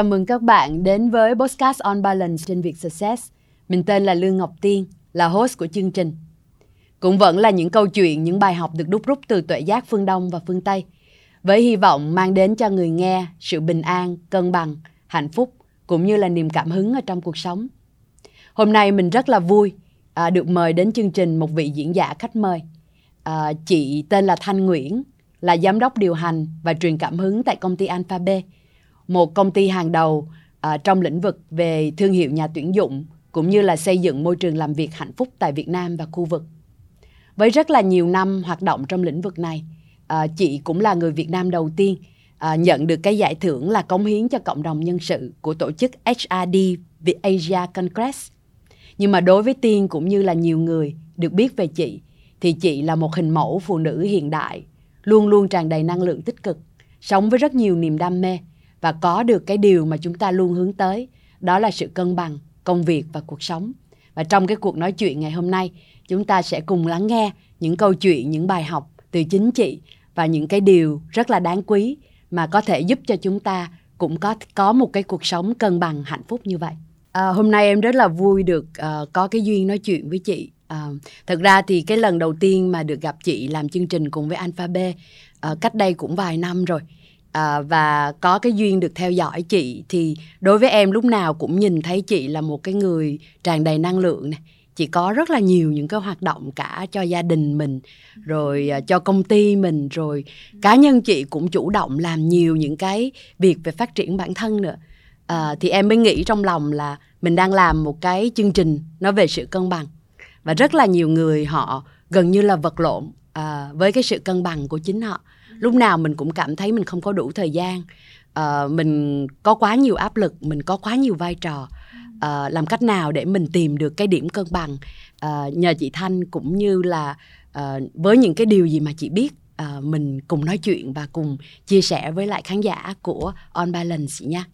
chào mừng các bạn đến với Podcast on Balance trên Việt Success. Mình tên là Lương Ngọc Tiên, là host của chương trình. Cũng vẫn là những câu chuyện, những bài học được đúc rút từ tuệ giác phương Đông và phương Tây. Với hy vọng mang đến cho người nghe sự bình an, cân bằng, hạnh phúc cũng như là niềm cảm hứng ở trong cuộc sống. Hôm nay mình rất là vui à, được mời đến chương trình một vị diễn giả khách mời. À, chị tên là Thanh Nguyễn, là giám đốc điều hành và truyền cảm hứng tại công ty Alphabet một công ty hàng đầu à, trong lĩnh vực về thương hiệu nhà tuyển dụng cũng như là xây dựng môi trường làm việc hạnh phúc tại Việt Nam và khu vực. Với rất là nhiều năm hoạt động trong lĩnh vực này, à, chị cũng là người Việt Nam đầu tiên à, nhận được cái giải thưởng là cống hiến cho cộng đồng nhân sự của tổ chức HRD Asia Congress. Nhưng mà đối với Tiên cũng như là nhiều người được biết về chị, thì chị là một hình mẫu phụ nữ hiện đại, luôn luôn tràn đầy năng lượng tích cực, sống với rất nhiều niềm đam mê và có được cái điều mà chúng ta luôn hướng tới đó là sự cân bằng công việc và cuộc sống. Và trong cái cuộc nói chuyện ngày hôm nay chúng ta sẽ cùng lắng nghe những câu chuyện những bài học từ chính chị và những cái điều rất là đáng quý mà có thể giúp cho chúng ta cũng có có một cái cuộc sống cân bằng hạnh phúc như vậy. À, hôm nay em rất là vui được uh, có cái duyên nói chuyện với chị. À, thật ra thì cái lần đầu tiên mà được gặp chị làm chương trình cùng với Alphabet uh, ờ, cách đây cũng vài năm rồi à, và có cái duyên được theo dõi chị thì đối với em lúc nào cũng nhìn thấy chị là một cái người tràn đầy năng lượng này. Chị có rất là nhiều những cái hoạt động cả cho gia đình mình rồi à, cho công ty mình rồi cá nhân chị cũng chủ động làm nhiều những cái việc về phát triển bản thân nữa. À, thì em mới nghĩ trong lòng là mình đang làm một cái chương trình nó về sự cân bằng. Và rất là nhiều người họ gần như là vật lộn à, với cái sự cân bằng của chính họ. Lúc nào mình cũng cảm thấy mình không có đủ thời gian. Uh, mình có quá nhiều áp lực mình có quá nhiều vai trò. Uh, làm cách nào để mình tìm được cái điểm cân bằng? Uh, nhờ chị thanh cũng như là uh, với những cái điều gì mà chị biết uh, mình cùng nói chuyện và cùng chia sẻ với lại khán giả của on balance nha.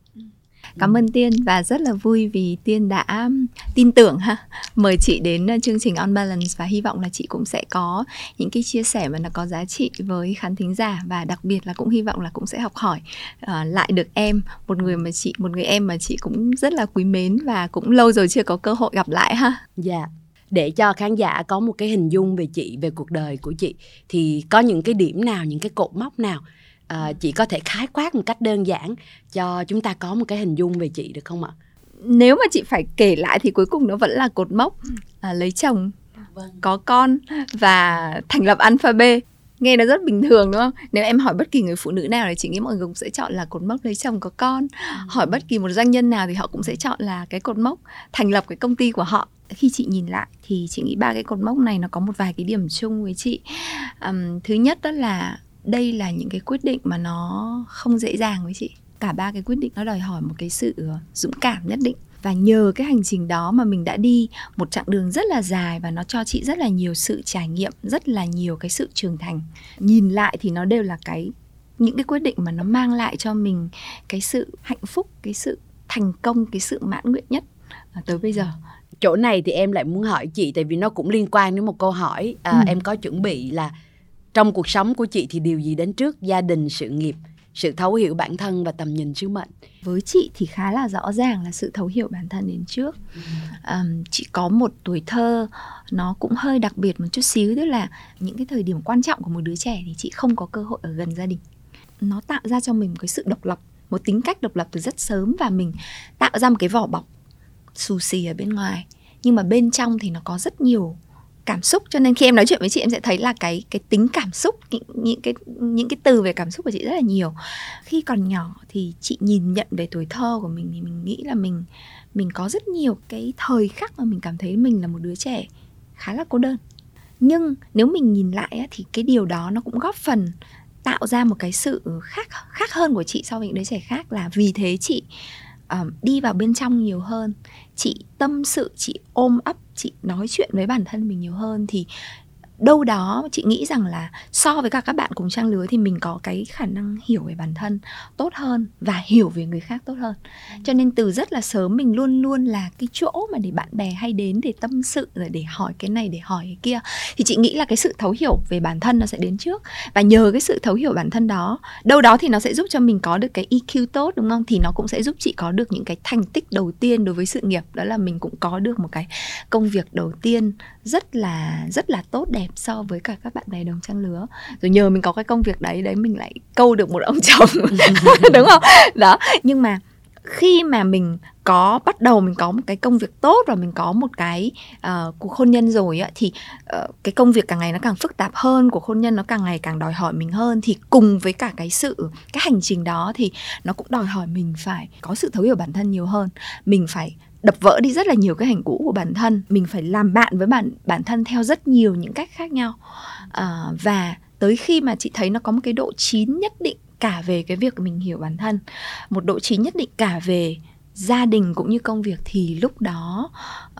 Cảm ơn Tiên và rất là vui vì Tiên đã tin tưởng ha mời chị đến chương trình On Balance và hy vọng là chị cũng sẽ có những cái chia sẻ mà nó có giá trị với khán thính giả và đặc biệt là cũng hy vọng là cũng sẽ học hỏi uh, lại được em một người mà chị một người em mà chị cũng rất là quý mến và cũng lâu rồi chưa có cơ hội gặp lại ha. Dạ. Yeah để cho khán giả có một cái hình dung về chị về cuộc đời của chị thì có những cái điểm nào những cái cột mốc nào à, chị có thể khái quát một cách đơn giản cho chúng ta có một cái hình dung về chị được không ạ? Nếu mà chị phải kể lại thì cuối cùng nó vẫn là cột mốc à, lấy chồng vâng. có con và thành lập alphabet nghe nó rất bình thường đúng không? Nếu em hỏi bất kỳ người phụ nữ nào thì chị nghĩ mọi người cũng sẽ chọn là cột mốc lấy chồng có con. Ừ. hỏi bất kỳ một doanh nhân nào thì họ cũng sẽ chọn là cái cột mốc thành lập cái công ty của họ. Khi chị nhìn lại thì chị nghĩ ba cái cột mốc này nó có một vài cái điểm chung với chị. Um, thứ nhất đó là đây là những cái quyết định mà nó không dễ dàng với chị. Cả ba cái quyết định nó đòi hỏi một cái sự ờ, dũng cảm nhất định. Và nhờ cái hành trình đó mà mình đã đi một chặng đường rất là dài và nó cho chị rất là nhiều sự trải nghiệm rất là nhiều cái sự trưởng thành. Nhìn lại thì nó đều là cái những cái quyết định mà nó mang lại cho mình cái sự hạnh phúc cái sự thành công cái sự mãn nguyện nhất. Ờ, tới bây giờ. Chỗ này thì em lại muốn hỏi chị tại vì nó cũng liên quan đến một câu hỏi à, ừ. em có chuẩn bị là trong cuộc sống của chị thì điều gì đến trước? Gia đình sự nghiệp sự thấu hiểu bản thân và tầm nhìn sứ mệnh. Với chị thì khá là rõ ràng là sự thấu hiểu bản thân đến trước. Um, chị có một tuổi thơ nó cũng hơi đặc biệt một chút xíu tức là những cái thời điểm quan trọng của một đứa trẻ thì chị không có cơ hội ở gần gia đình. Nó tạo ra cho mình một cái sự độc lập một tính cách độc lập từ rất sớm và mình tạo ra một cái vỏ bọc xù xì ở bên ngoài. Nhưng mà bên trong thì nó có rất nhiều cảm xúc. Cho nên khi em nói chuyện với chị em sẽ thấy là cái cái tính cảm xúc những, những cái những cái từ về cảm xúc của chị rất là nhiều. Khi còn nhỏ thì chị nhìn nhận về tuổi thơ của mình thì mình nghĩ là mình mình có rất nhiều cái thời khắc mà mình cảm thấy mình là một đứa trẻ khá là cô đơn. Nhưng nếu mình nhìn lại thì cái điều đó nó cũng góp phần tạo ra một cái sự khác khác hơn của chị so với những đứa trẻ khác là vì thế chị um, đi vào bên trong nhiều hơn. Chị tâm sự chị ôm ấp chị nói chuyện với bản thân mình nhiều hơn thì đâu đó chị nghĩ rằng là so với cả các bạn cùng trang lứa thì mình có cái khả năng hiểu về bản thân tốt hơn và hiểu về người khác tốt hơn. Cho nên từ rất là sớm mình luôn luôn là cái chỗ mà để bạn bè hay đến để tâm sự rồi để hỏi cái này để hỏi cái kia. Thì chị nghĩ là cái sự thấu hiểu về bản thân nó sẽ đến trước. Và nhờ cái sự thấu hiểu bản thân đó đâu đó thì nó sẽ giúp cho mình có được cái EQ tốt đúng không? Thì nó cũng sẽ giúp chị có được những cái thành tích đầu tiên đối với sự nghiệp. Đó là mình cũng có được một cái công việc đầu tiên rất là rất là tốt đẹp so với cả các bạn bè đồng trang lứa. Rồi nhờ mình có cái công việc đấy đấy mình lại câu được một ông chồng. Đúng không? Đó nhưng mà khi mà mình có bắt đầu mình có một cái công việc tốt và mình có một cái uh, cuộc hôn nhân rồi á thì uh, cái công việc càng ngày nó càng phức tạp hơn cuộc hôn nhân nó càng ngày càng đòi hỏi mình hơn thì cùng với cả cái sự cái hành trình đó thì nó cũng đòi hỏi mình phải có sự thấu hiểu bản thân nhiều hơn. Mình phải đập vỡ đi rất là nhiều cái hành cũ của bản thân. Mình phải làm bạn với bản bản thân theo rất nhiều những cách khác nhau. À, và tới khi mà chị thấy nó có một cái độ chín nhất định cả về cái việc mình hiểu bản thân một độ chín nhất định cả về gia đình cũng như công việc thì lúc đó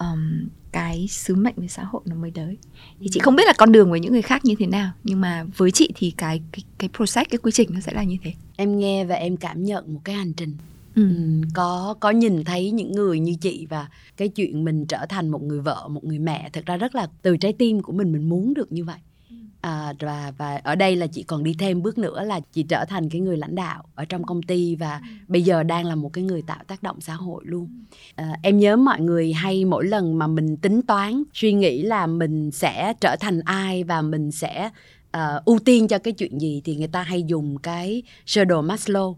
um, cái sứ mệnh với xã hội nó mới tới. Thì chị không biết là con đường với những người khác như thế nào nhưng mà với chị thì cái cái cái process cái quy trình nó sẽ là như thế. Em nghe và em cảm nhận một cái hành trình. Ừ. có có nhìn thấy những người như chị và cái chuyện mình trở thành một người vợ một người mẹ thật ra rất là từ trái tim của mình mình muốn được như vậy. À, và và ở đây là chị còn đi thêm bước nữa là chị trở thành cái người lãnh đạo ở trong công ty và bây giờ đang là một cái người tạo tác động xã hội luôn. À, em nhớ mọi người hay mỗi lần mà mình tính toán suy nghĩ là mình sẽ trở thành ai và mình sẽ uh, ưu tiên cho cái chuyện gì thì người ta hay dùng cái sơ đồ Maslow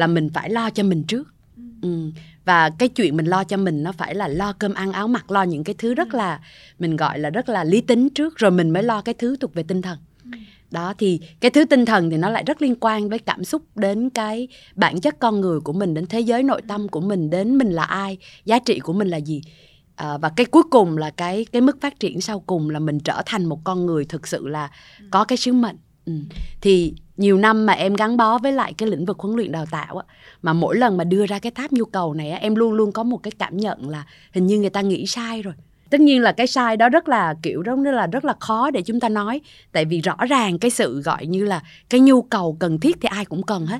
là mình phải lo cho mình trước ừ. ừ. và cái chuyện mình lo cho mình nó phải là lo cơm ăn áo mặc lo những cái thứ rất ừ. là mình gọi là rất là lý tính trước rồi mình mới lo cái thứ thuộc về tinh thần ừ. đó thì cái thứ tinh thần thì nó lại rất liên quan với cảm xúc đến cái bản chất con người của mình đến thế giới nội tâm của mình đến mình là ai giá trị của mình là gì à, và cái cuối cùng là cái cái mức phát triển sau cùng là mình trở thành một con người thực sự là có cái sứ mệnh ừ. thì nhiều năm mà em gắn bó với lại cái lĩnh vực huấn luyện đào tạo á mà mỗi lần mà đưa ra cái tháp nhu cầu này á em luôn luôn có một cái cảm nhận là hình như người ta nghĩ sai rồi. Tất nhiên là cái sai đó rất là kiểu đó là rất là khó để chúng ta nói tại vì rõ ràng cái sự gọi như là cái nhu cầu cần thiết thì ai cũng cần hết.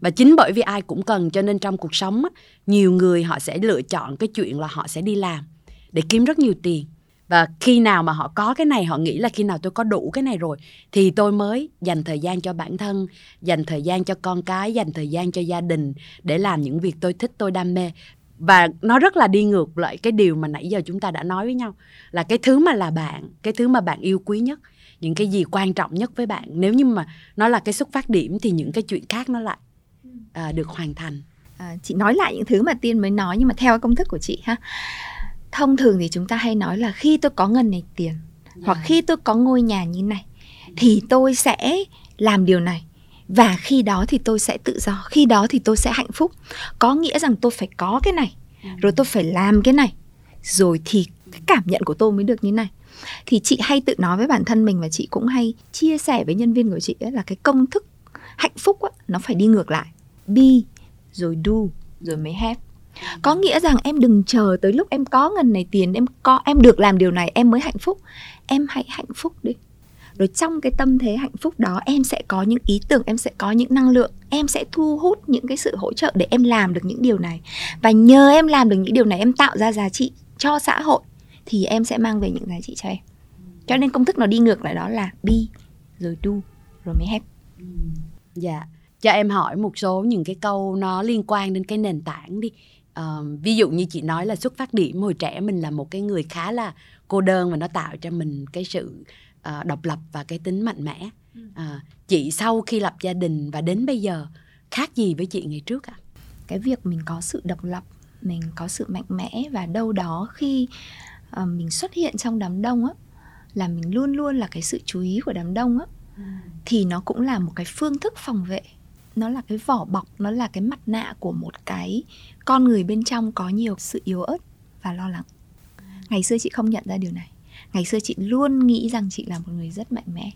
Và chính bởi vì ai cũng cần cho nên trong cuộc sống á, nhiều người họ sẽ lựa chọn cái chuyện là họ sẽ đi làm để kiếm rất nhiều tiền và khi nào mà họ có cái này họ nghĩ là khi nào tôi có đủ cái này rồi thì tôi mới dành thời gian cho bản thân dành thời gian cho con cái dành thời gian cho gia đình để làm những việc tôi thích tôi đam mê. Và nó rất là đi ngược lại cái điều mà nãy giờ chúng ta đã nói với nhau là cái thứ mà là bạn cái thứ mà bạn yêu quý nhất những cái gì quan trọng nhất với bạn. Nếu như mà nó là cái xuất phát điểm thì những cái chuyện khác nó lại à, được hoàn thành. À, chị nói lại những thứ mà tiên mới nói nhưng mà theo công thức của chị ha thông thường thì chúng ta hay nói là khi tôi có ngân này tiền yeah. hoặc dạ. khi tôi có ngôi nhà như này thì tôi sẽ làm điều này và khi đó thì tôi sẽ tự do khi đó thì tôi sẽ hạnh phúc có nghĩa rằng tôi phải có cái này ừ. rồi tôi phải làm cái này rồi thì cái cảm nhận của tôi mới được như này thì chị hay tự nói với bản thân mình và chị cũng hay chia sẻ với nhân viên của chị ấy là cái công thức hạnh phúc á, nó phải đi ngược lại be rồi do rồi mới have có nghĩa rằng em đừng chờ tới lúc em có ngần này tiền, em có, em được làm điều này, em mới hạnh phúc. Em hãy hạnh phúc đi. Rồi trong cái tâm thế hạnh phúc đó, em sẽ có những ý tưởng, em sẽ có những năng lượng, em sẽ thu hút những cái sự hỗ trợ để em làm được những điều này. Và nhờ em làm được những điều này, em tạo ra giá trị cho xã hội, thì em sẽ mang về những giá trị cho em. Cho nên công thức nó đi ngược lại đó là be, rồi do, rồi mới have dạ. Cho em hỏi một số những cái câu nó liên quan đến cái nền tảng đi uh, ví dụ như chị nói là xuất phát điểm hồi trẻ mình là một cái người khá là cô đơn và nó tạo cho mình cái sự uh, độc lập và cái tính mạnh mẽ uh, chị sau khi lập gia đình và đến bây giờ khác gì với chị ngày trước ạ à? cái việc mình có sự độc lập mình có sự mạnh mẽ và đâu đó khi uh, mình xuất hiện trong đám đông á là mình luôn luôn là cái sự chú ý của đám đông á ừ. thì nó cũng là một cái phương thức phòng vệ nó là cái vỏ bọc nó là cái mặt nạ của một cái con người bên trong có nhiều sự yếu ớt và lo lắng. Ngày xưa chị không nhận ra điều này. Ngày xưa chị luôn nghĩ rằng chị là một người rất mạnh mẽ.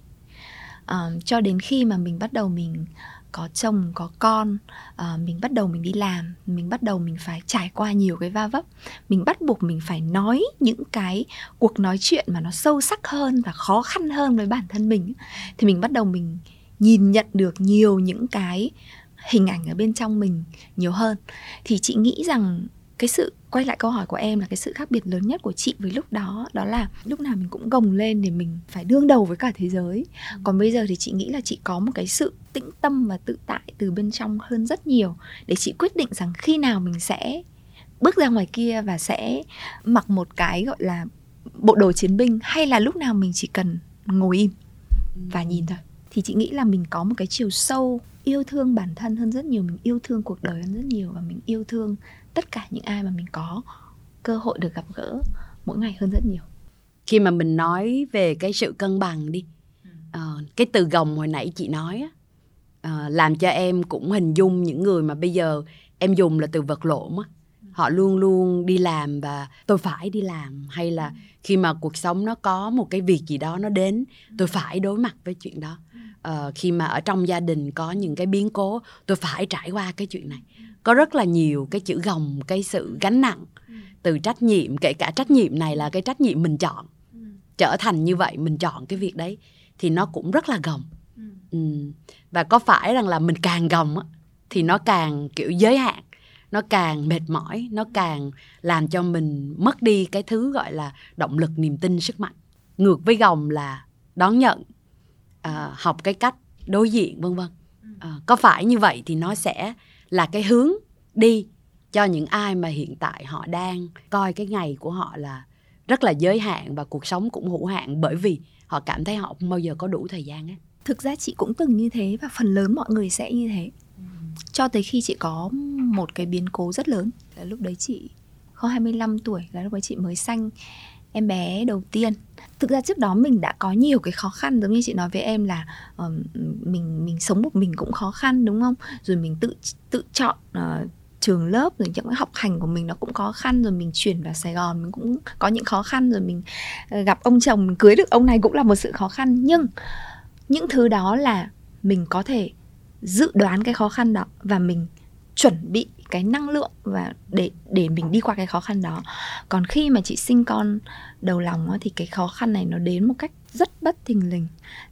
À, cho đến khi mà mình bắt đầu mình có chồng có con à, mình bắt đầu mình đi làm mình bắt đầu mình phải trải qua nhiều cái va vấp mình bắt buộc mình phải nói những cái cuộc nói chuyện mà nó sâu sắc hơn và khó khăn hơn với bản thân mình thì mình bắt đầu mình nhìn nhận được nhiều những cái hình ảnh ở bên trong mình nhiều hơn thì chị nghĩ rằng cái sự quay lại câu hỏi của em là cái sự khác biệt lớn nhất của chị với lúc đó đó là lúc nào mình cũng gồng lên để mình phải đương đầu với cả thế giới ừ. còn bây giờ thì chị nghĩ là chị có một cái sự tĩnh tâm và tự tại từ bên trong hơn rất nhiều để chị quyết định rằng khi nào mình sẽ bước ra ngoài kia và sẽ mặc một cái gọi là bộ đồ chiến binh hay là lúc nào mình chỉ cần ngồi im và ừ. nhìn thôi thì chị nghĩ là mình có một cái chiều sâu yêu thương bản thân hơn rất nhiều mình yêu thương cuộc đời hơn rất nhiều và mình yêu thương tất cả những ai mà mình có cơ hội được gặp gỡ mỗi ngày hơn rất nhiều. Khi mà mình nói về cái sự cân bằng đi uh, cái từ gồng hồi nãy chị nói á uh, làm cho em cũng hình dung những người mà bây giờ em dùng là từ vật lộn á. Họ luôn luôn đi làm và tôi phải đi làm hay là khi mà cuộc sống nó có một cái việc gì đó nó đến tôi phải đối mặt với chuyện đó uh, khi mà ở trong gia đình có những cái biến cố tôi phải trải qua cái chuyện này. Có rất là nhiều cái chữ gồng cái sự gánh nặng từ trách nhiệm kể cả trách nhiệm này là cái trách nhiệm mình chọn. Trở thành như vậy mình chọn cái việc đấy thì nó cũng rất là gồng. Ừ. và có phải rằng là mình càng gồng á, thì nó càng kiểu giới hạn nó càng mệt mỏi nó càng làm cho mình mất đi cái thứ gọi là động lực niềm tin sức mạnh. Ngược với gồng là đón nhận uh, học cái cách đối diện vân vân uh, có phải như vậy thì nó sẽ là cái hướng đi cho những ai mà hiện tại họ đang coi cái ngày của họ là rất là giới hạn và cuộc sống cũng hữu hạn bởi vì họ cảm thấy họ không bao giờ có đủ thời gian ấy. Thực ra chị cũng từng như thế và phần lớn mọi người sẽ như thế. Cho tới khi chị có một cái biến cố rất lớn là lúc đấy chị có 25 tuổi là lúc đấy chị mới sanh em bé đầu tiên thực ra trước đó mình đã có nhiều cái khó khăn giống như chị nói với em là uh, mình mình sống một mình cũng khó khăn đúng không? Rồi mình tự tự chọn uh, trường lớp rồi những cái học hành của mình nó cũng khó khăn rồi mình chuyển vào Sài Gòn mình cũng có những khó khăn rồi mình ờ, gặp ông chồng mình cưới được ông này cũng là một sự khó khăn. Nhưng những thứ đó là mình có thể dự đoán cái khó khăn đó và mình chuẩn bị cái năng lượng và để để mình đi qua cái khó khăn đó còn khi mà chị sinh con đầu lòng thì cái khó khăn này nó đến một cách rất bất thình lình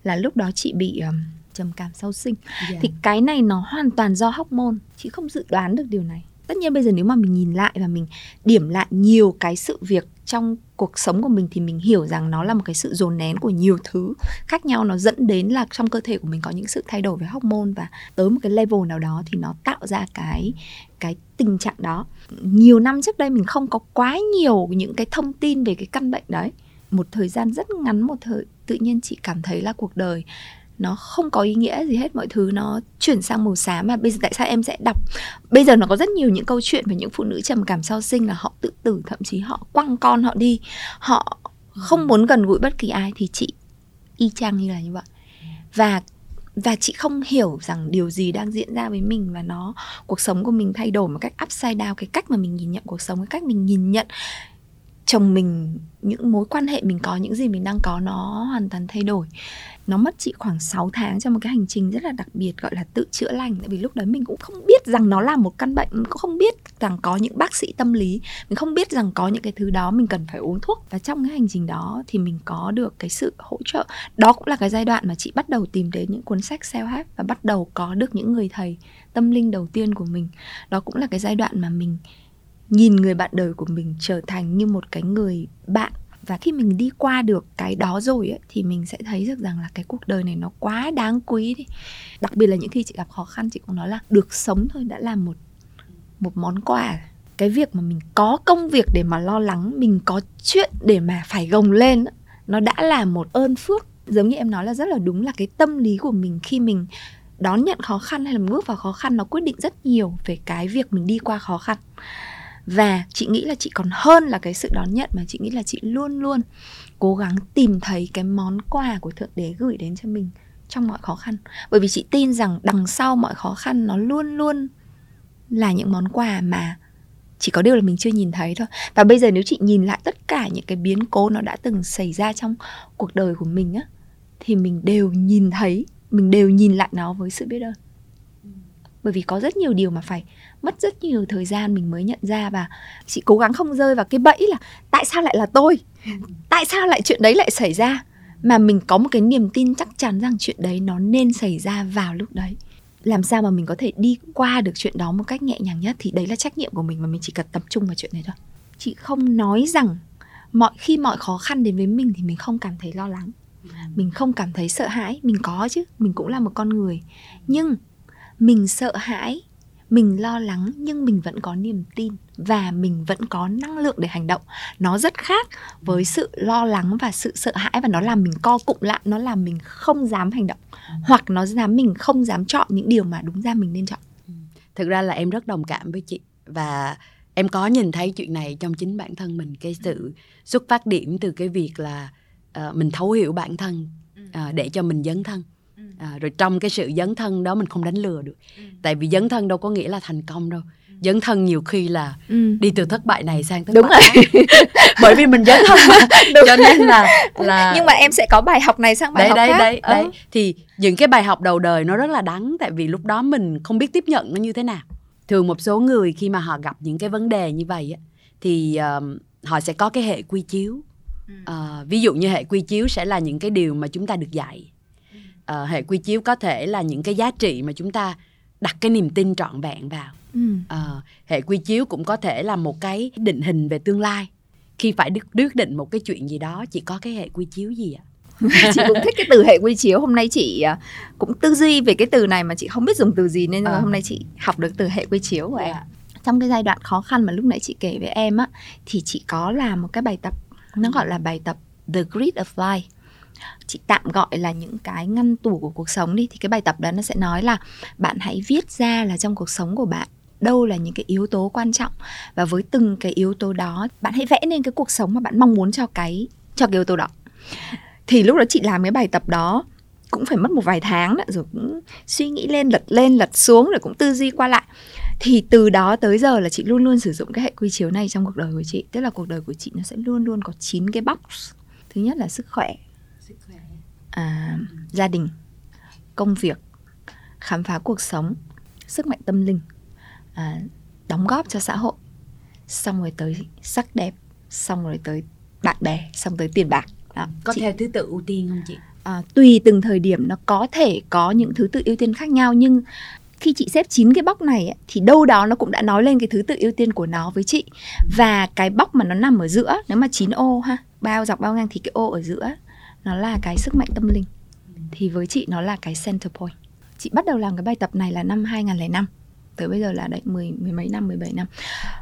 là lúc đó chị bị um, trầm cảm sau sinh yeah. Dạ. thì cái này nó hoàn toàn do hormone chị không dự đoán được điều này tất nhiên bây giờ nếu mà mình nhìn lại và mình điểm lại nhiều cái sự việc trong cuộc sống của mình thì mình hiểu rằng nó là một cái sự dồn nén của nhiều thứ khác nhau. Nó dẫn đến là trong cơ thể của mình có những sự thay đổi về hormone và tới một cái level nào đó thì nó tạo ra cái cái tình trạng đó. Nhiều năm trước đây mình không có quá nhiều những cái thông tin về cái căn bệnh đấy. Một thời gian rất ngắn, một thời, tự nhiên chị cảm thấy là cuộc đời nó không có ý nghĩa gì hết, mọi thứ nó chuyển sang màu xám. Mà bây giờ tại sao em sẽ đọc? Bây giờ nó có rất nhiều những câu chuyện về những phụ nữ trầm cảm sau sinh là họ tự tử, thậm chí họ quăng con họ đi. Họ không muốn gần gũi bất kỳ ai thì chị y chang như là như vậy. Và và chị không hiểu rằng điều gì đang diễn ra với mình và nó, cuộc sống của mình thay đổi một cách upside down, cái cách mà mình nhìn nhận cuộc sống, cái cách mình nhìn nhận chồng mình, những mối quan hệ mình có, những gì mình đang có nó hoàn toàn thay đổi. Nó mất chị khoảng 6 tháng cho một cái hành trình rất là đặc biệt gọi là tự chữa lành. Tại vì lúc đấy mình cũng không biết rằng nó là một căn bệnh, mình cũng không biết rằng có những bác sĩ tâm lý. Mình không biết rằng có những cái thứ đó mình cần phải uống thuốc. Và trong cái hành trình đó thì mình có được cái sự hỗ trợ. Đó cũng là cái giai đoạn mà chị bắt đầu tìm đến những cuốn sách self help và bắt đầu có được những người thầy tâm linh đầu tiên của mình. Đó cũng là cái giai đoạn mà mình nhìn người bạn đời của mình trở thành như một cái người bạn. Và khi mình đi qua được cái đó rồi ấy, thì mình sẽ thấy được rằng là cái cuộc đời này nó quá đáng quý đi. Đặc biệt là những khi chị gặp khó khăn chị cũng nói là được sống thôi đã là một một món quà. Cái việc mà mình có công việc để mà lo lắng mình có chuyện để mà phải gồng lên nó đã là một ơn phước. Giống như em nói là rất là đúng là cái tâm lý của mình khi mình đón nhận khó khăn hay là bước vào khó khăn nó quyết định rất nhiều về cái việc mình đi qua khó khăn và chị nghĩ là chị còn hơn là cái sự đón nhận mà chị nghĩ là chị luôn luôn cố gắng tìm thấy cái món quà của thượng đế gửi đến cho mình trong mọi khó khăn. Bởi vì chị tin rằng đằng sau mọi khó khăn nó luôn luôn là những món quà mà chỉ có điều là mình chưa nhìn thấy thôi. Và bây giờ nếu chị nhìn lại tất cả những cái biến cố nó đã từng xảy ra trong cuộc đời của mình á, thì mình đều nhìn thấy, mình đều nhìn lại nó với sự biết ơn bởi vì có rất nhiều điều mà phải mất rất nhiều thời gian mình mới nhận ra và chị cố gắng không rơi vào cái bẫy là tại sao lại là tôi? Tại sao lại chuyện đấy lại xảy ra? Mà mình có một cái niềm tin chắc chắn rằng chuyện đấy nó nên xảy ra vào lúc đấy. Làm sao mà mình có thể đi qua được chuyện đó một cách nhẹ nhàng nhất thì đấy là trách nhiệm của mình và mình chỉ cần tập trung vào chuyện này thôi. Chị không nói rằng mọi khi mọi khó khăn đến với mình thì mình không cảm thấy lo lắng. Mình không cảm thấy sợ hãi, mình có chứ, mình cũng là một con người. Nhưng mình sợ hãi mình lo lắng nhưng mình vẫn có niềm tin và mình vẫn có năng lượng để hành động. Nó rất khác với sự lo lắng và sự sợ hãi và nó làm mình co cụm lại nó làm mình không dám hành động hoặc nó làm mình không dám chọn những điều mà đúng ra mình nên chọn. Thực ra là em rất đồng cảm với chị và em có nhìn thấy chuyện này trong chính bản thân mình cái sự xuất phát điểm từ cái việc là uh, mình thấu hiểu bản thân uh, để cho mình dấn thân à, rồi trong cái sự dấn thân đó mình không đánh lừa được. Ừ. tại vì dấn thân đâu có nghĩa là thành công đâu. Ừ. dấn thân nhiều khi là ừ. đi từ thất bại này sang thất đúng bại rồi. bởi vì mình dấn thân. Mà cho nên là là nhưng mà em sẽ có bài học này sang bài đấy, học đấy, khác. đấy đấy. Ừ. thì những cái bài học đầu đời nó rất là đắng tại vì lúc đó mình không biết tiếp nhận nó như thế nào. Thường một số người khi mà họ gặp những cái vấn đề như vậy á thì uh, họ sẽ có cái hệ quy chiếu. Uh, ví dụ như hệ quy chiếu sẽ là những cái điều mà chúng ta được dạy uh, hệ quy chiếu có thể là những cái giá trị mà chúng ta đặt cái niềm tin trọn vẹn vào. Ừ. uh, hệ quy chiếu cũng có thể là một cái định hình về tương lai. Khi phải quyết định một cái chuyện gì đó chỉ có cái hệ quy chiếu gì ạ? Chị cũng thích cái từ hệ quy chiếu. Hôm nay chị à, cũng tư duy về cái từ này mà chị không biết dùng từ gì nên à. hôm nay chị học được từ hệ quy chiếu của em. Trong cái giai đoạn khó khăn mà lúc nãy chị kể với em á thì chị có làm một cái bài tập nó gọi là bài tập the grid of life chị tạm gọi là những cái ngăn tủ của cuộc sống đi. Thì cái bài tập đó nó sẽ nói là bạn hãy viết ra là trong cuộc sống của bạn đâu là những cái yếu tố quan trọng. Và với từng cái yếu tố đó bạn hãy vẽ nên cái cuộc sống mà bạn mong muốn cho cái cho cái yếu tố đó. Thì lúc đó chị làm cái bài tập đó cũng phải mất một vài tháng đó, rồi cũng suy nghĩ lên lật lên lật xuống rồi cũng tư duy qua lại. Thì từ đó tới giờ là chị luôn luôn sử dụng cái hệ quy chiếu này trong cuộc đời của chị. Tức là cuộc đời của chị nó sẽ luôn luôn có 9 cái box. Thứ nhất là sức khỏe à, gia đình công việc khám phá cuộc sống sức mạnh tâm linh à, đóng góp cho xã hội. Xong rồi tới sắc đẹp xong rồi tới bạn bè xong tới tiền bạc. Đó, có chị, theo thứ tự ưu tiên không chị? À, tùy từng thời điểm nó có thể có những thứ tự ưu tiên khác nhau nhưng khi chị xếp 9 cái bóc này thì đâu đó nó cũng đã nói lên cái thứ tự ưu tiên của nó với chị. Và cái bóc mà nó nằm ở giữa nếu mà 9 ô ha bao dọc bao ngang thì cái ô ở giữa nó là cái sức mạnh tâm linh. Thì với chị nó là cái center point. Chị bắt đầu làm cái bài tập này là năm 2005 tới bây giờ là đấy, mười mười mấy năm 17 năm.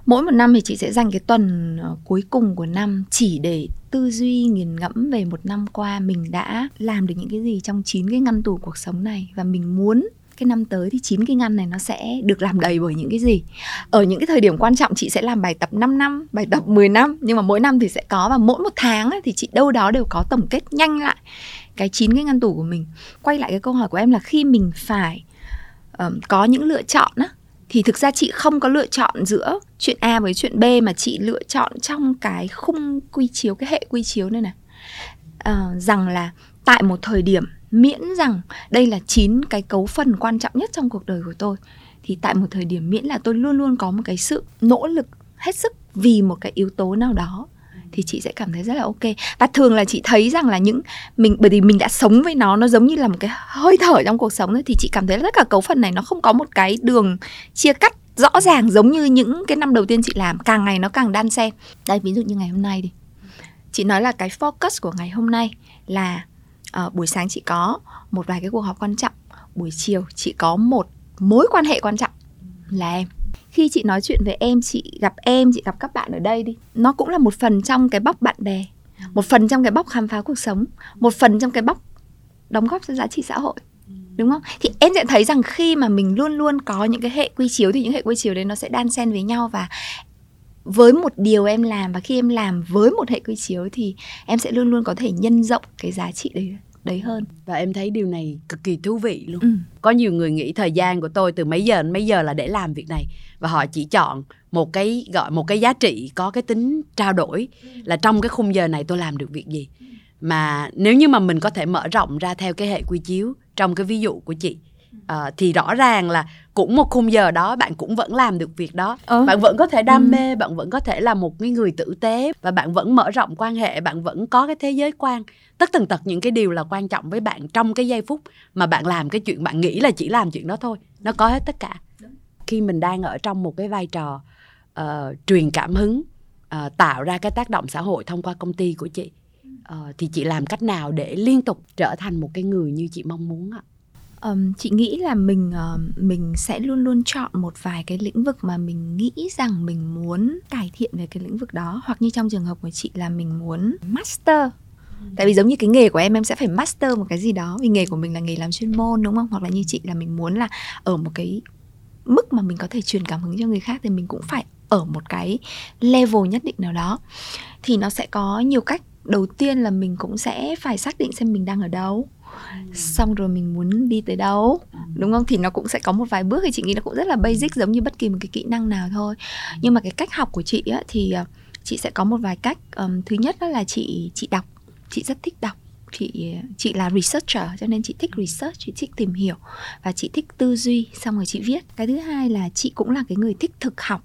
Mỗi một năm thì chị sẽ dành cái tuần ờ, cuối cùng của năm chỉ để tư duy nghiền ngẫm về một năm qua mình đã làm được những cái gì trong chín cái ngăn tủ cuộc sống này và mình muốn cái năm tới thì chín cái ngăn này nó sẽ được làm đầy bởi những cái gì? Ở những cái thời điểm quan trọng chị sẽ làm bài tập 5 năm bài tập 10 năm nhưng mà mỗi năm thì sẽ có và mỗi một tháng thì chị đâu đó đều có tổng kết nhanh lại cái chín cái ngăn tủ của mình. Quay lại cái câu hỏi của em là khi mình phải um, có những lựa chọn á thì thực ra chị không có lựa chọn giữa chuyện A với chuyện B mà chị lựa chọn trong cái khung quy chiếu cái hệ quy chiếu này này. Uh, rằng là tại một thời điểm miễn rằng đây là chín cái cấu phần quan trọng nhất trong cuộc đời của tôi thì tại một thời điểm miễn là tôi luôn luôn có một cái sự nỗ lực hết sức vì một cái yếu tố nào đó thì chị sẽ cảm thấy rất là ok. Và thường là chị thấy rằng là những mình bởi vì mình đã sống với nó nó giống như là một cái hơi thở trong cuộc sống ấy, thì chị cảm thấy tất cả cấu phần này nó không có một cái đường chia cắt rõ ràng giống như những cái năm đầu tiên chị làm. Càng ngày nó càng đan xen. Đây ví dụ như ngày hôm nay đi. Chị nói là cái focus của ngày hôm nay là à, buổi sáng chị có một vài cái cuộc họp quan trọng buổi chiều chị có một mối quan hệ quan trọng. Là em. Khi chị nói chuyện với em chị gặp em chị gặp các bạn ở đây đi nó cũng là một phần trong cái bóc bạn bè một phần trong cái bóc khám phá cuộc sống một phần trong cái bóc đóng góp cho giá trị xã hội đúng không? Thì em sẽ thấy rằng khi mà mình luôn luôn có những cái hệ quy chiếu thì những hệ quy chiếu đấy nó sẽ đan xen với nhau và với một điều em làm và khi em làm với một hệ quy chiếu thì em sẽ luôn luôn có thể nhân rộng cái giá trị đấy đấy hơn. Và em thấy điều này cực kỳ thú vị luôn. Ừ. có nhiều người nghĩ thời gian của tôi từ mấy giờ đến mấy giờ là để làm việc này và họ chỉ chọn một cái gọi một cái giá trị có cái tính trao đổi là trong cái khung giờ này tôi làm được việc gì. Mà nếu như mà mình có thể mở rộng ra theo cái hệ quy chiếu trong cái ví dụ của chị à, thì rõ ràng là cũng một khung giờ đó bạn cũng vẫn làm được việc đó. Ờ. bạn vẫn có thể đam Ừ. mê bạn vẫn có thể là một cái người tử tế và bạn vẫn mở rộng quan hệ bạn vẫn có cái thế giới quan. Tất tần tật những cái điều là quan trọng với bạn trong cái giây phút mà bạn làm cái chuyện bạn nghĩ là chỉ làm chuyện đó thôi. Nó có hết tất cả. Khi mình đang ở trong một cái vai trò ờ, truyền cảm hứng ờ, tạo ra cái tác động xã hội thông qua công ty của chị ờ, thì chị làm cách nào để liên tục trở thành một cái người như chị mong muốn ạ Ờm, chị nghĩ là mình ờm, mình sẽ luôn luôn chọn một vài cái lĩnh vực mà mình nghĩ rằng mình muốn cải thiện về cái lĩnh vực đó. Hoặc như trong trường hợp của chị là mình muốn master. Tại vì giống như cái nghề của em em sẽ phải master một cái gì đó. Vì nghề của mình là nghề làm chuyên môn đúng không? Hoặc là như chị là mình muốn là ở một cái mức mà mình có thể truyền cảm hứng cho người khác thì mình cũng phải ở một cái level nhất định nào đó. Thì nó sẽ có nhiều cách. Đầu tiên là mình cũng sẽ phải xác định xem mình đang ở đâu xong rồi mình muốn đi tới đâu? Đúng không? Thì nó cũng sẽ có một vài bước thì chị nghĩ nó cũng rất là basic giống như bất kỳ một cái kỹ năng nào thôi. Nhưng mà cái cách học của chị á, thì ờ, chị sẽ có một vài cách. Ờm, thứ nhất đó là chị chị đọc. Chị rất thích đọc. Chị chị là researcher cho nên chị thích research chị thích tìm hiểu và chị thích tư duy xong rồi chị viết. Cái thứ hai là chị cũng là cái người thích thực học.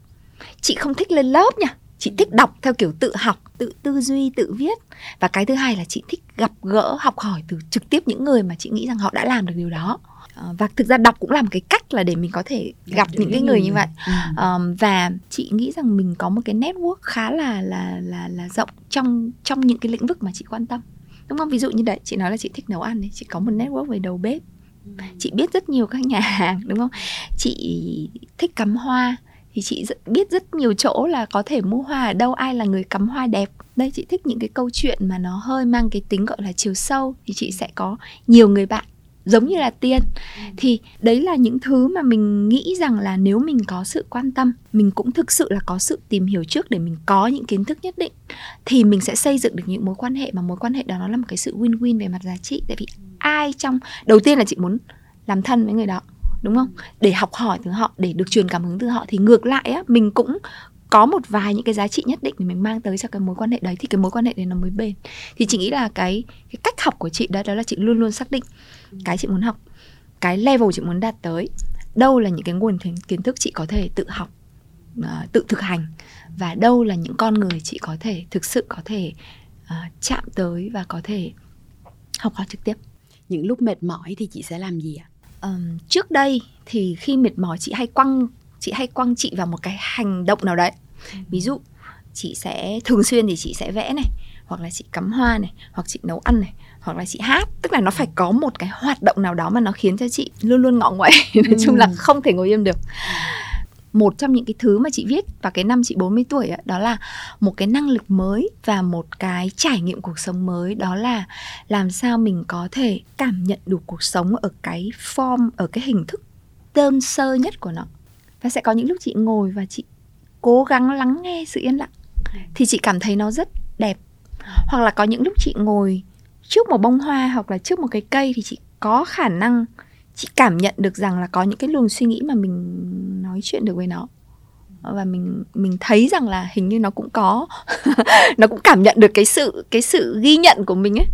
Chị không thích lên lớp nha chị thích đọc theo kiểu tự học tự tư duy tự viết. Và cái thứ hai là chị thích gặp gỡ học hỏi từ trực tiếp những người mà chị nghĩ rằng họ đã làm được điều đó. Ờ, và thực ra đọc cũng là một cái cách là để mình có thể gặp, được những cái người như vậy. Ừ. Và chị nghĩ rằng mình có một cái network khá là là là là rộng trong trong những cái lĩnh vực mà chị quan tâm. Đúng không? Ví dụ như đấy chị nói là chị thích nấu ăn đấy chị có một network về đầu bếp. Chị biết rất nhiều các nhà hàng đúng không? Chị thích cắm hoa thì chị biết rất nhiều chỗ là có thể mua hoa ở đâu ai là người cắm hoa đẹp. Đây chị thích những cái câu chuyện mà nó hơi mang cái tính gọi là chiều sâu thì chị sẽ có nhiều người bạn giống như là tiên. Thì đấy là những thứ mà mình nghĩ rằng là nếu mình có sự quan tâm mình cũng thực sự là có sự tìm hiểu trước để mình có những kiến thức nhất định thì mình sẽ xây dựng được những mối quan hệ. Mà mối quan hệ đó nó là một cái sự win-win về mặt giá trị. Tại vì ai trong đầu tiên là chị muốn làm thân với người đó đúng không? Để học hỏi từ họ để được truyền cảm hứng từ họ. Thì ngược lại á mình cũng có một vài những cái giá trị nhất định để mình mang tới cho cái mối quan hệ đấy. Thì cái mối quan hệ đấy nó mới bền. Thì chị nghĩ là cái cái cách học của chị đó đó là chị luôn luôn xác định cái chị muốn học cái level chị muốn đạt tới đâu là những cái nguồn kiến kiến thức chị có thể tự học ờ, tự thực hành và đâu là những con người chị có thể thực sự có thể uh, chạm tới và có thể học hỏi trực tiếp. Những lúc mệt mỏi thì chị sẽ làm gì ạ? Ờm, trước đây thì khi mệt mỏi chị hay quăng chị hay quăng chị vào một cái hành động nào đấy. Ví dụ chị sẽ thường xuyên thì chị sẽ vẽ này hoặc là chị cắm hoa này hoặc chị nấu ăn này hoặc là chị hát. Tức là nó phải có một cái hoạt động nào đó mà nó khiến cho chị luôn luôn ngọ nguậy. Nói chung là Ừ. không thể ngồi im được một trong những cái thứ mà chị viết vào cái năm chị 40 tuổi đó, đó là một cái năng lực mới và một cái trải nghiệm cuộc sống mới. Đó là làm sao mình có thể cảm nhận được cuộc sống ở cái form ở cái hình thức đơn sơ nhất của nó. Và sẽ có những lúc chị ngồi và chị cố gắng lắng nghe sự yên lặng. Thì chị cảm thấy nó rất đẹp. Hoặc là có những lúc chị ngồi trước một bông hoa hoặc là trước một cái cây thì chị có khả năng chị cảm nhận được rằng là có những cái luồng suy nghĩ mà mình nói chuyện được với nó. Và mình mình thấy rằng là hình như nó cũng có nó cũng cảm nhận được cái sự cái sự ghi nhận của mình ấy.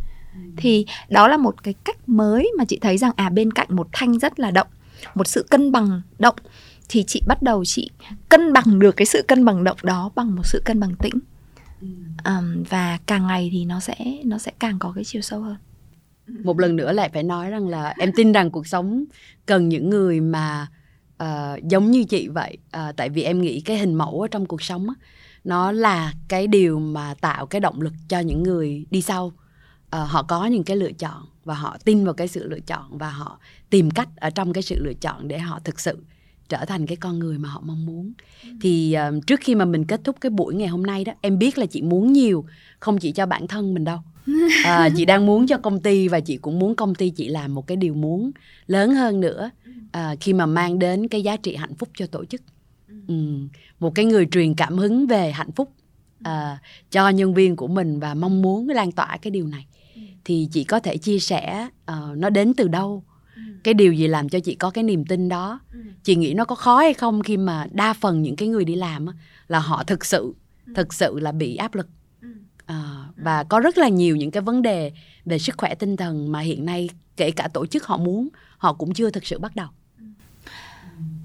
Thì đó là một cái cách mới mà chị thấy rằng à bên cạnh một thanh rất là động một sự cân bằng động thì chị bắt đầu chị cân bằng được cái sự cân bằng động đó bằng một sự cân bằng tĩnh. Um, và càng ngày thì nó sẽ nó sẽ càng có cái chiều sâu hơn. Một lần nữa lại phải nói rằng là em tin rằng cuộc sống cần những người mà ờ, giống như chị vậy. Ờ, tại vì em nghĩ cái hình mẫu ở trong cuộc sống á, nó là cái điều mà tạo cái động lực cho những người đi sau. Ờ, họ có những cái lựa chọn và họ tin vào cái sự lựa chọn và họ tìm cách ở trong cái sự lựa chọn để họ thực sự trở thành cái con người mà họ mong muốn. Thì ờ, trước khi mà mình kết thúc cái buổi ngày hôm nay đó em biết là chị muốn nhiều không chỉ cho bản thân mình đâu. À, chị đang muốn cho công ty và chị cũng muốn công ty chị làm một cái điều muốn lớn hơn nữa à, khi mà mang đến cái giá trị hạnh phúc cho tổ chức. Ừ. một cái người truyền cảm hứng về hạnh phúc à, cho nhân viên của mình và mong muốn lan tỏa cái điều này. Thì chị có thể chia sẻ ờ, nó đến từ đâu? Cái điều gì làm cho chị có cái niềm tin đó? Chị nghĩ nó có khó hay không khi mà đa phần những cái người đi làm á, là họ thực sự thực sự là bị áp lực. À, và có rất là nhiều những cái vấn đề về sức khỏe tinh thần mà hiện nay kể cả tổ chức họ muốn họ cũng chưa thực sự bắt đầu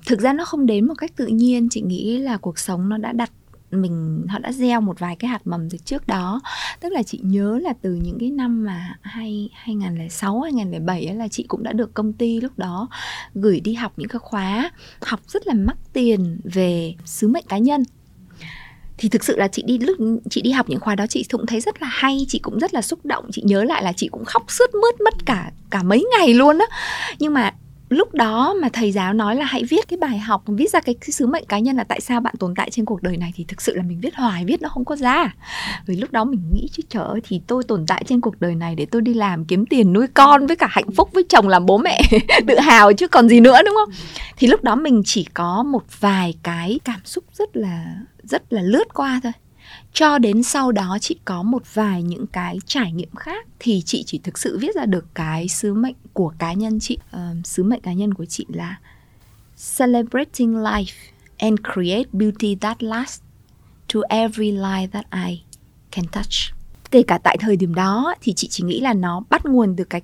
thực ra nó không đến một cách tự nhiên. Chị nghĩ là cuộc sống nó đã đặt mình, họ đã gieo một vài cái hạt mầm từ trước đó. Tức là chị nhớ là từ những cái năm mà hai 2006 2007 ấy là chị cũng đã được công ty lúc đó gửi đi học những cái khóa học rất là mắc tiền về sứ mệnh cá nhân. Thì thực sự là chị đi, lúc chị đi học những khóa đó chị cũng thấy rất là hay, chị cũng rất là xúc động. Chị nhớ lại là chị cũng khóc sướt mướt mất cả cả mấy ngày luôn á. Nhưng mà lúc đó mà thầy giáo nói là hãy viết cái bài học viết ra cái, cái sứ mệnh cá nhân là tại sao bạn tồn tại trên cuộc đời này thì thực sự là mình viết hoài viết nó không có ra. Vì lúc đó mình nghĩ chứ trời ơi thì tôi tồn tại trên cuộc đời này để tôi đi làm kiếm tiền nuôi con với cả hạnh phúc với chồng làm bố mẹ tự hào chứ còn gì nữa đúng không? Thì lúc đó mình chỉ có một vài cái cảm xúc rất là rất là lướt qua thôi cho đến sau đó chị có một vài những cái trải nghiệm khác thì chị chỉ thực sự viết ra được cái sứ mệnh của cá nhân chị. Uh, sứ mệnh cá nhân của chị là celebrating life and create beauty that lasts to every life that I can touch. Kể cả tại thời điểm đó thì chị chỉ nghĩ là nó bắt nguồn từ cái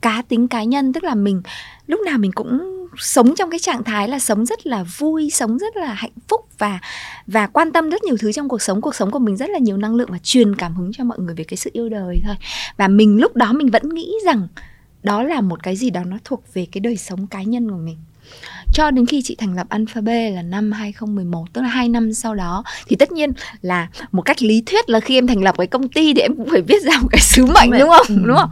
cá tính cá nhân tức là mình lúc nào mình cũng sống trong cái trạng thái là sống rất là vui, sống rất là hạnh phúc và và quan tâm rất nhiều thứ trong cuộc sống. Cuộc sống của mình rất là nhiều năng lượng và truyền cảm hứng cho mọi người về cái sự yêu đời thôi. Và mình lúc đó mình vẫn nghĩ rằng đó là một cái gì đó nó thuộc về cái đời sống cá nhân của mình cho đến khi chị thành lập Alphabet là năm 2011 tức là 2 năm sau đó thì tất nhiên là một cách lý thuyết là khi em thành lập cái công ty thì em cũng phải viết ra một cái sứ mệnh đúng không ừ. đúng không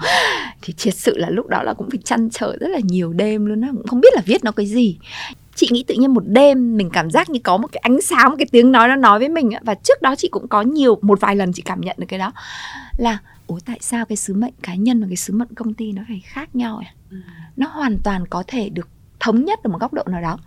thì thiệt sự là lúc đó là cũng phải chăn trở rất là nhiều đêm luôn á cũng không biết là viết nó cái gì chị nghĩ tự nhiên một đêm mình cảm giác như có một cái ánh sáng một cái tiếng nói nó nói với mình và trước đó chị cũng có nhiều một vài lần chị cảm nhận được cái đó là ủa tại sao cái sứ mệnh cá nhân và cái sứ mệnh công ty nó phải khác nhau à? Ừ. nó hoàn toàn có thể được thống nhất ở một góc độ nào đó.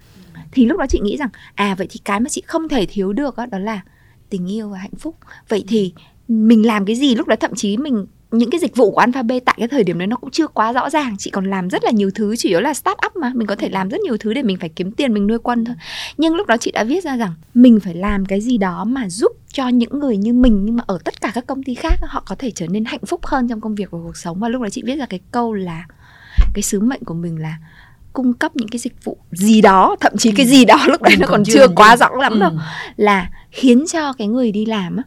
Thì lúc đó chị nghĩ rằng à vậy thì cái mà chị không thể thiếu được đó, đó là tình yêu và hạnh phúc. Vậy thì mình làm cái gì lúc đó thậm chí mình những cái dịch vụ của Alphabet tại cái thời điểm đấy nó cũng chưa quá rõ ràng. Chị còn làm rất là nhiều thứ chủ yếu là start up mà. Mình có thể làm rất nhiều thứ để mình phải kiếm tiền mình nuôi quân thôi. Nhưng lúc đó chị đã viết ra rằng mình phải làm cái gì đó mà giúp cho những người như mình nhưng mà ở tất cả các công ty khác họ có thể trở nên hạnh phúc hơn trong công việc và cuộc sống. Và lúc đó chị viết ra cái câu là cái sứ mệnh của mình là cung cấp những cái dịch vụ gì đó thậm chí ừ. cái gì đó lúc đấy ừ, nó còn, chưa quá rõ lắm ừ. đâu là khiến cho cái người đi làm á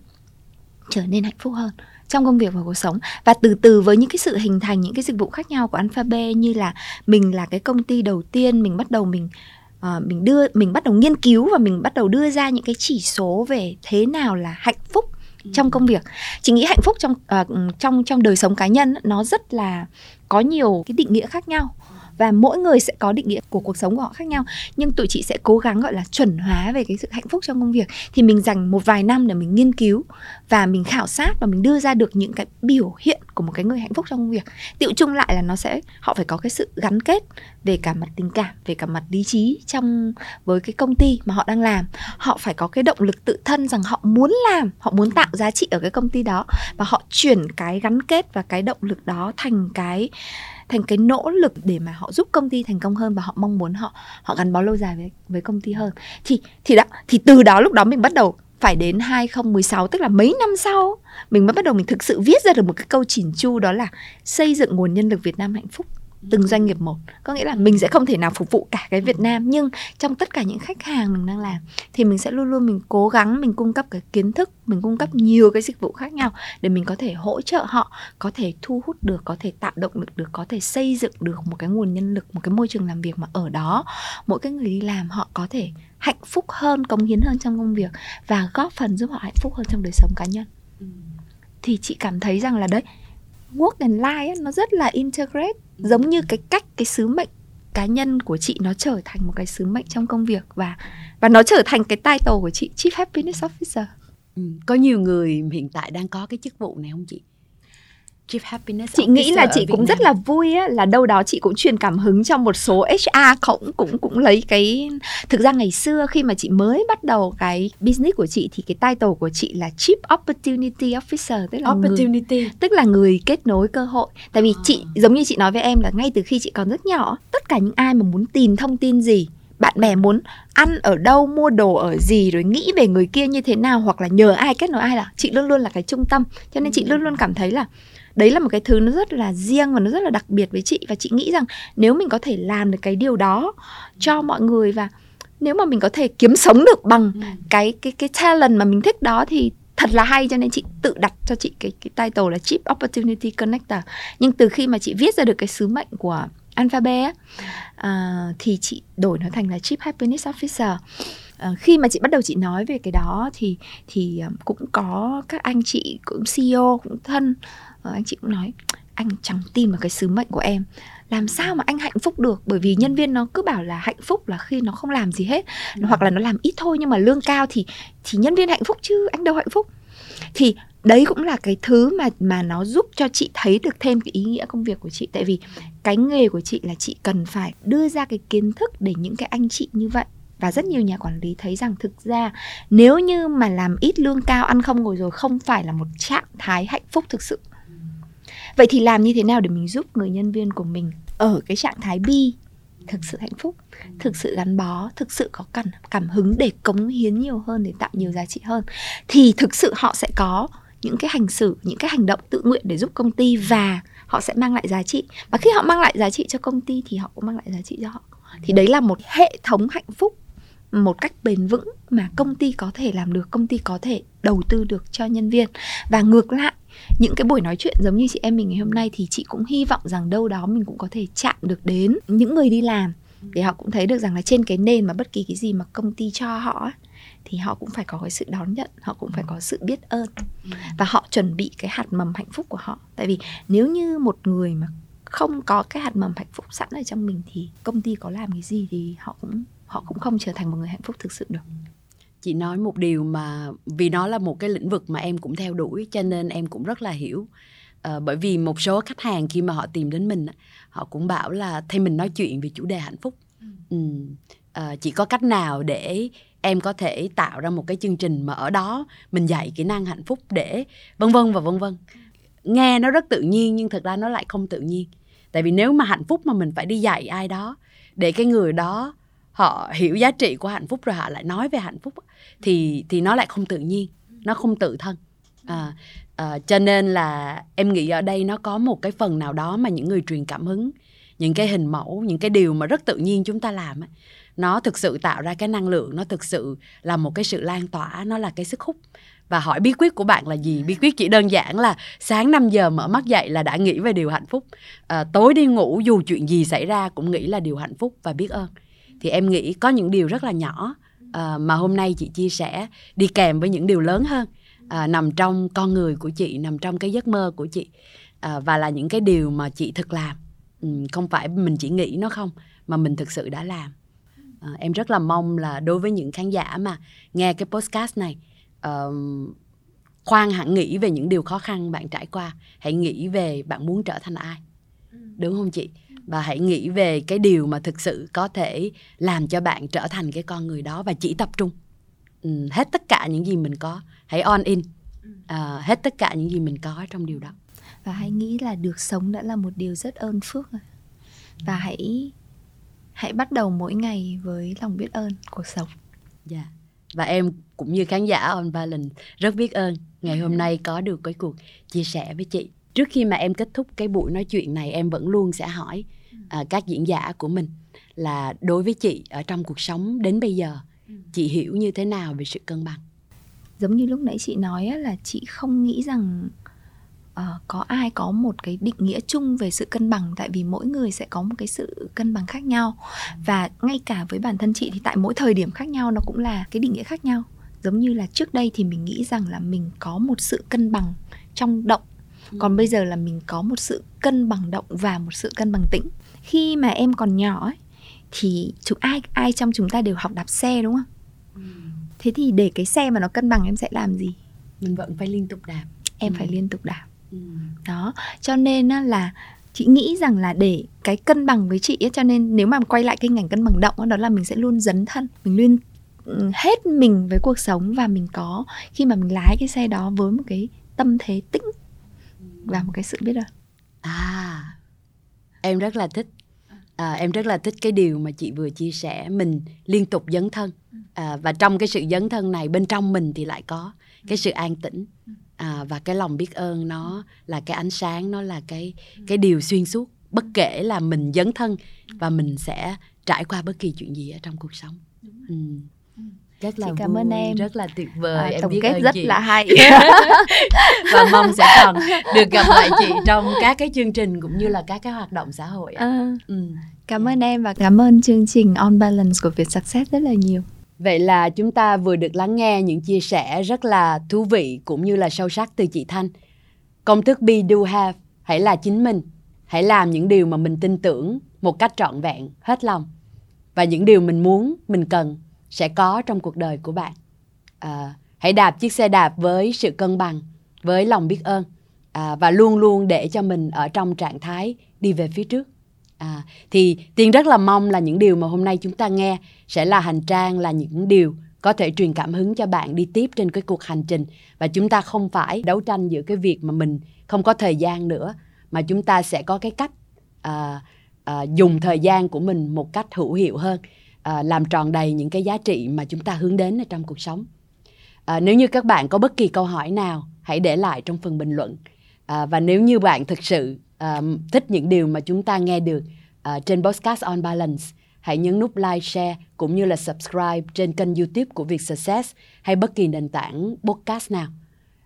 trở nên hạnh phúc hơn trong công việc và cuộc sống và từ từ với những cái sự hình thành những cái dịch vụ khác nhau của Alphabet như là mình là cái công ty đầu tiên mình bắt đầu mình uh, mình đưa mình bắt đầu nghiên cứu và mình bắt đầu đưa ra những cái chỉ số về thế nào là hạnh phúc ừ. trong công việc chị nghĩ hạnh phúc trong uh, trong trong đời sống cá nhân nó rất là có nhiều cái định nghĩa khác nhau và mỗi người sẽ có định nghĩa của cuộc sống của họ khác nhau. Nhưng tụi chị sẽ cố gắng, gọi là, chuẩn hóa về cái sự hạnh phúc trong công việc. Thì mình dành một vài năm để mình nghiên cứu và mình khảo sát và mình đưa ra được những cái biểu hiện của một cái người hạnh phúc trong công việc. Tiệu chung lại là nó sẽ, họ phải có cái sự gắn kết về cả mặt tình cảm, về cả mặt lý trí trong, với cái công ty mà họ đang làm. Họ phải có cái động lực tự thân rằng họ muốn làm, họ muốn tạo giá trị ở cái công ty đó. Và họ chuyển cái gắn kết và cái động lực đó thành cái thành cái nỗ lực để mà họ giúp công ty thành công hơn và họ mong muốn họ họ gắn bó lâu dài với với công ty hơn. Thì thì đó, thì từ đó lúc đó mình bắt đầu phải đến 2016 tức là mấy năm sau, mình mới bắt đầu mình thực sự viết ra được một cái câu chỉn chu đó là xây dựng nguồn nhân lực Việt Nam hạnh phúc từng doanh nghiệp một. Có nghĩa là mình sẽ không thể nào phục vụ cả cái Việt Nam nhưng trong tất cả những khách hàng mình đang làm thì mình sẽ luôn luôn mình cố gắng mình cung cấp cái kiến thức mình cung cấp nhiều cái dịch vụ khác nhau để mình có thể hỗ trợ họ có thể thu hút được có thể tạo động lực được có thể xây dựng được một cái nguồn nhân lực một cái môi trường làm việc mà ở đó. Mỗi cái người đi làm họ có thể hạnh phúc hơn cống hiến hơn trong công việc và góp phần giúp họ hạnh phúc hơn trong đời sống cá nhân. Ừ. thì chị cảm thấy rằng là đấy work and life ấy, nó rất là integrate giống như cái cách cái sứ mệnh cá nhân của chị nó trở thành một cái sứ mệnh trong công việc và và nó trở thành cái title của chị Chief Happiness Officer. Ừ, có nhiều người hiện tại đang có cái chức vụ này không chị? Chị nghĩ là chị cũng rất là vui á là đâu đó chị cũng truyền cảm hứng cho một số HR cũng cũng cũng lấy cái thực ra ngày xưa khi mà chị mới bắt đầu cái business của chị thì cái title của chị là Chief Opportunity Officer tức là Opportunity. người, tức là người kết nối cơ hội. Tại vì à. chị giống như chị nói với em là ngay từ khi chị còn rất nhỏ tất cả những ai mà muốn tìm thông tin gì bạn bè muốn ăn ở đâu mua đồ ở gì rồi nghĩ về người kia như thế nào hoặc là nhờ ai kết nối ai là chị luôn luôn là cái trung tâm. Cho nên chị luôn luôn cảm thấy là đấy là một cái thứ nó rất là riêng và nó rất là đặc biệt với chị. Và chị nghĩ rằng nếu mình có thể làm được cái điều đó cho mọi người và nếu mà mình có thể kiếm sống được bằng ừ. cái cái cái talent mà mình thích đó thì thật là hay. Cho nên chị tự đặt cho chị cái cái title là Chief Opportunity Connector. Nhưng từ khi mà chị viết ra được cái sứ mệnh của Alphabet à, thì chị đổi nó thành là Chief Happiness Officer. À, khi mà chị bắt đầu chị nói về cái đó thì thì à, cũng có các anh chị cũng CEO cũng thân anh chị cũng nói anh chẳng tin vào cái sứ mệnh của em. Làm sao mà anh hạnh phúc được? Bởi vì nhân viên nó cứ bảo là hạnh phúc là khi nó không làm gì hết. Ừ. hoặc là nó làm ít thôi nhưng mà lương cao thì thì nhân viên hạnh phúc chứ anh đâu hạnh phúc. Thì đấy cũng là cái thứ mà mà nó giúp cho chị thấy được thêm cái ý nghĩa công việc của chị. Tại vì cái nghề của chị là chị cần phải đưa ra cái kiến thức để những cái anh chị như vậy. Và rất nhiều nhà quản lý thấy rằng thực ra nếu như mà làm ít lương cao ăn không ngồi rồi không phải là một trạng thái hạnh phúc thực sự vậy thì làm như thế nào để mình giúp người nhân viên của mình ở cái trạng thái bi? Thực sự hạnh phúc, thực sự gắn bó, thực sự có cảm cảm hứng để cống hiến nhiều hơn, để tạo nhiều giá trị hơn. Thì thực sự họ sẽ có những cái hành xử, những cái hành động tự nguyện để giúp công ty và họ sẽ mang lại giá trị. Và khi họ mang lại giá trị cho công ty thì họ cũng mang lại giá trị cho họ. Thì đấy là một hệ thống hạnh phúc, một cách bền vững mà công ty có thể làm được, công ty có thể đầu tư được cho nhân viên. Và ngược lại những cái buổi nói chuyện giống như chị em mình ngày hôm nay thì chị cũng hy vọng rằng đâu đó mình cũng có thể chạm được đến những người đi làm để họ cũng thấy được rằng là trên cái nền mà bất kỳ cái gì mà công ty cho họ thì họ cũng phải có cái sự đón nhận, họ cũng phải có sự biết ơn và họ chuẩn bị cái hạt mầm hạnh phúc của họ. Tại vì nếu như một người mà không có cái hạt mầm hạnh phúc sẵn ở trong mình thì công ty có làm cái gì thì họ cũng họ cũng không trở thành một người hạnh phúc thực sự được chị nói một điều mà vì nó là một cái lĩnh vực mà em cũng theo đuổi cho nên em cũng rất là hiểu. À, bởi vì một số khách hàng khi mà họ tìm đến mình họ cũng bảo là thay mình nói chuyện về chủ đề hạnh phúc. Ừ. à, chỉ có cách nào để em có thể tạo ra một cái chương trình mà ở đó mình dạy kỹ năng hạnh phúc để vân vân và vân vân. Nghe nó rất tự nhiên nhưng thực ra nó lại không tự nhiên. Tại vì nếu mà hạnh phúc mà mình phải đi dạy ai đó để cái người đó họ hiểu giá trị của hạnh phúc rồi họ lại nói về hạnh phúc thì thì nó lại không tự nhiên nó không tự thân. À, à, cho nên là em nghĩ ở đây nó có một cái phần nào đó mà những người truyền cảm hứng những cái hình mẫu những cái điều mà rất tự nhiên chúng ta làm ấy, nó thực sự tạo ra cái năng lượng nó thực sự là một cái sự lan tỏa nó là cái sức hút. Và hỏi bí quyết của bạn là gì? Bí quyết chỉ đơn giản là sáng 5 giờ mở mắt dậy là đã nghĩ về điều hạnh phúc. À, tối đi ngủ dù chuyện gì xảy ra cũng nghĩ là điều hạnh phúc và biết ơn thì em nghĩ có những điều rất là nhỏ à, mà hôm nay chị chia sẻ đi kèm với những điều lớn hơn à, nằm trong con người của chị nằm trong cái giấc mơ của chị à, và là những cái điều mà chị thực làm. Ừ, không phải mình chỉ nghĩ nó không mà mình thực sự đã làm. À, em rất là mong là đối với những khán giả mà nghe cái podcast này uh, khoan hẳn nghĩ về những điều khó khăn bạn trải qua hãy nghĩ về bạn muốn trở thành ai. Đúng không chị và hãy nghĩ về cái điều mà thực sự có thể làm cho bạn trở thành cái con người đó và chỉ tập trung. Ừ, hết tất cả những gì mình có hãy on in. Uh, hết tất cả những gì mình có trong điều đó. Và hãy nghĩ là được sống đã là một điều rất ơn phước và hãy hãy bắt đầu mỗi ngày với lòng biết ơn cuộc sống. Dạ. Yeah. và em cũng như khán giả on balance rất biết ơn ngày hôm nay có được cái cuộc chia sẻ với chị. Trước khi mà em kết thúc cái buổi nói chuyện này em vẫn luôn sẽ hỏi uh, các diễn giả của mình là đối với chị ở trong cuộc sống đến bây giờ ừ. chị hiểu như thế nào về sự cân bằng? Giống như lúc nãy chị nói á, là chị không nghĩ rằng uh, có ai có một cái định nghĩa chung về sự cân bằng tại vì mỗi người sẽ có một cái sự cân bằng khác nhau. Và ngay cả với bản thân chị thì tại mỗi thời điểm khác nhau nó cũng là cái định nghĩa khác nhau. Giống như là trước đây thì mình nghĩ rằng là mình có một sự cân bằng trong động còn bây giờ là mình có một sự cân bằng động và một sự cân bằng tĩnh khi mà em còn nhỏ ấy thì chúng ai ai trong chúng ta đều học đạp xe đúng không? Thế thì để cái xe mà nó cân bằng em sẽ làm gì? Mình vẫn phải liên tục đạp. Em ừ. phải liên tục đạp. Ừ. đó cho nên là chị nghĩ rằng là để cái cân bằng với chị ấy, cho nên nếu mà quay lại cái ngành cân bằng động đó là mình sẽ luôn dấn thân mình luôn ừ, hết mình với cuộc sống và mình có khi mà mình lái cái xe đó với một cái tâm thế tĩnh và một cái sự biết ơn. À em rất là thích à, em rất là thích cái điều mà chị vừa chia sẻ mình liên tục dấn thân. À, và trong cái sự dấn thân này bên trong mình thì lại có cái sự an tĩnh. À, và cái lòng biết ơn nó là cái ánh sáng nó là cái cái điều xuyên suốt. Bất kể là mình dấn thân và mình sẽ trải qua bất kỳ chuyện gì ở trong cuộc sống. Ừ. rất là chị cảm vui, ơn em rất là tuyệt vời à, em tổng biết kết rất chị. là hay và mong sẽ còn được gặp lại chị trong các cái chương trình cũng như là các cái hoạt động xã hội à, ừ. cảm ơn em và cảm ơn chương trình On Balance của Việt Success rất là nhiều Vậy là chúng ta vừa được lắng nghe những chia sẻ rất là thú vị cũng như là sâu sắc từ chị Thanh. Công thức Be Do Have, hãy là chính mình, hãy làm những điều mà mình tin tưởng một cách trọn vẹn, hết lòng. Và những điều mình muốn, mình cần sẽ có trong cuộc đời của bạn. À, hãy đạp chiếc xe đạp với sự cân bằng, với lòng biết ơn à, và luôn luôn để cho mình ở trong trạng thái đi về phía trước. À, thì Tiên rất là mong là những điều mà hôm nay chúng ta nghe sẽ là hành trang, là những điều có thể truyền cảm hứng cho bạn đi tiếp trên cái cuộc hành trình và chúng ta không phải đấu tranh giữa cái việc mà mình không có thời gian nữa mà chúng ta sẽ có cái cách à, à, dùng thời gian của mình một cách hữu hiệu hơn à, làm tròn đầy những cái giá trị mà chúng ta hướng đến ở trong cuộc sống. À, nếu như các bạn có bất kỳ câu hỏi nào hãy để lại trong phần bình luận. À, và nếu như bạn thực sự à, thích những điều mà chúng ta nghe được à, trên podcast on balance hãy nhấn nút like share cũng như là subscribe trên kênh youtube của việt success hay bất kỳ nền tảng podcast nào.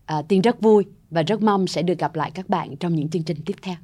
À, tiên rất vui và rất mong sẽ được gặp lại các bạn trong những chương trình tiếp theo.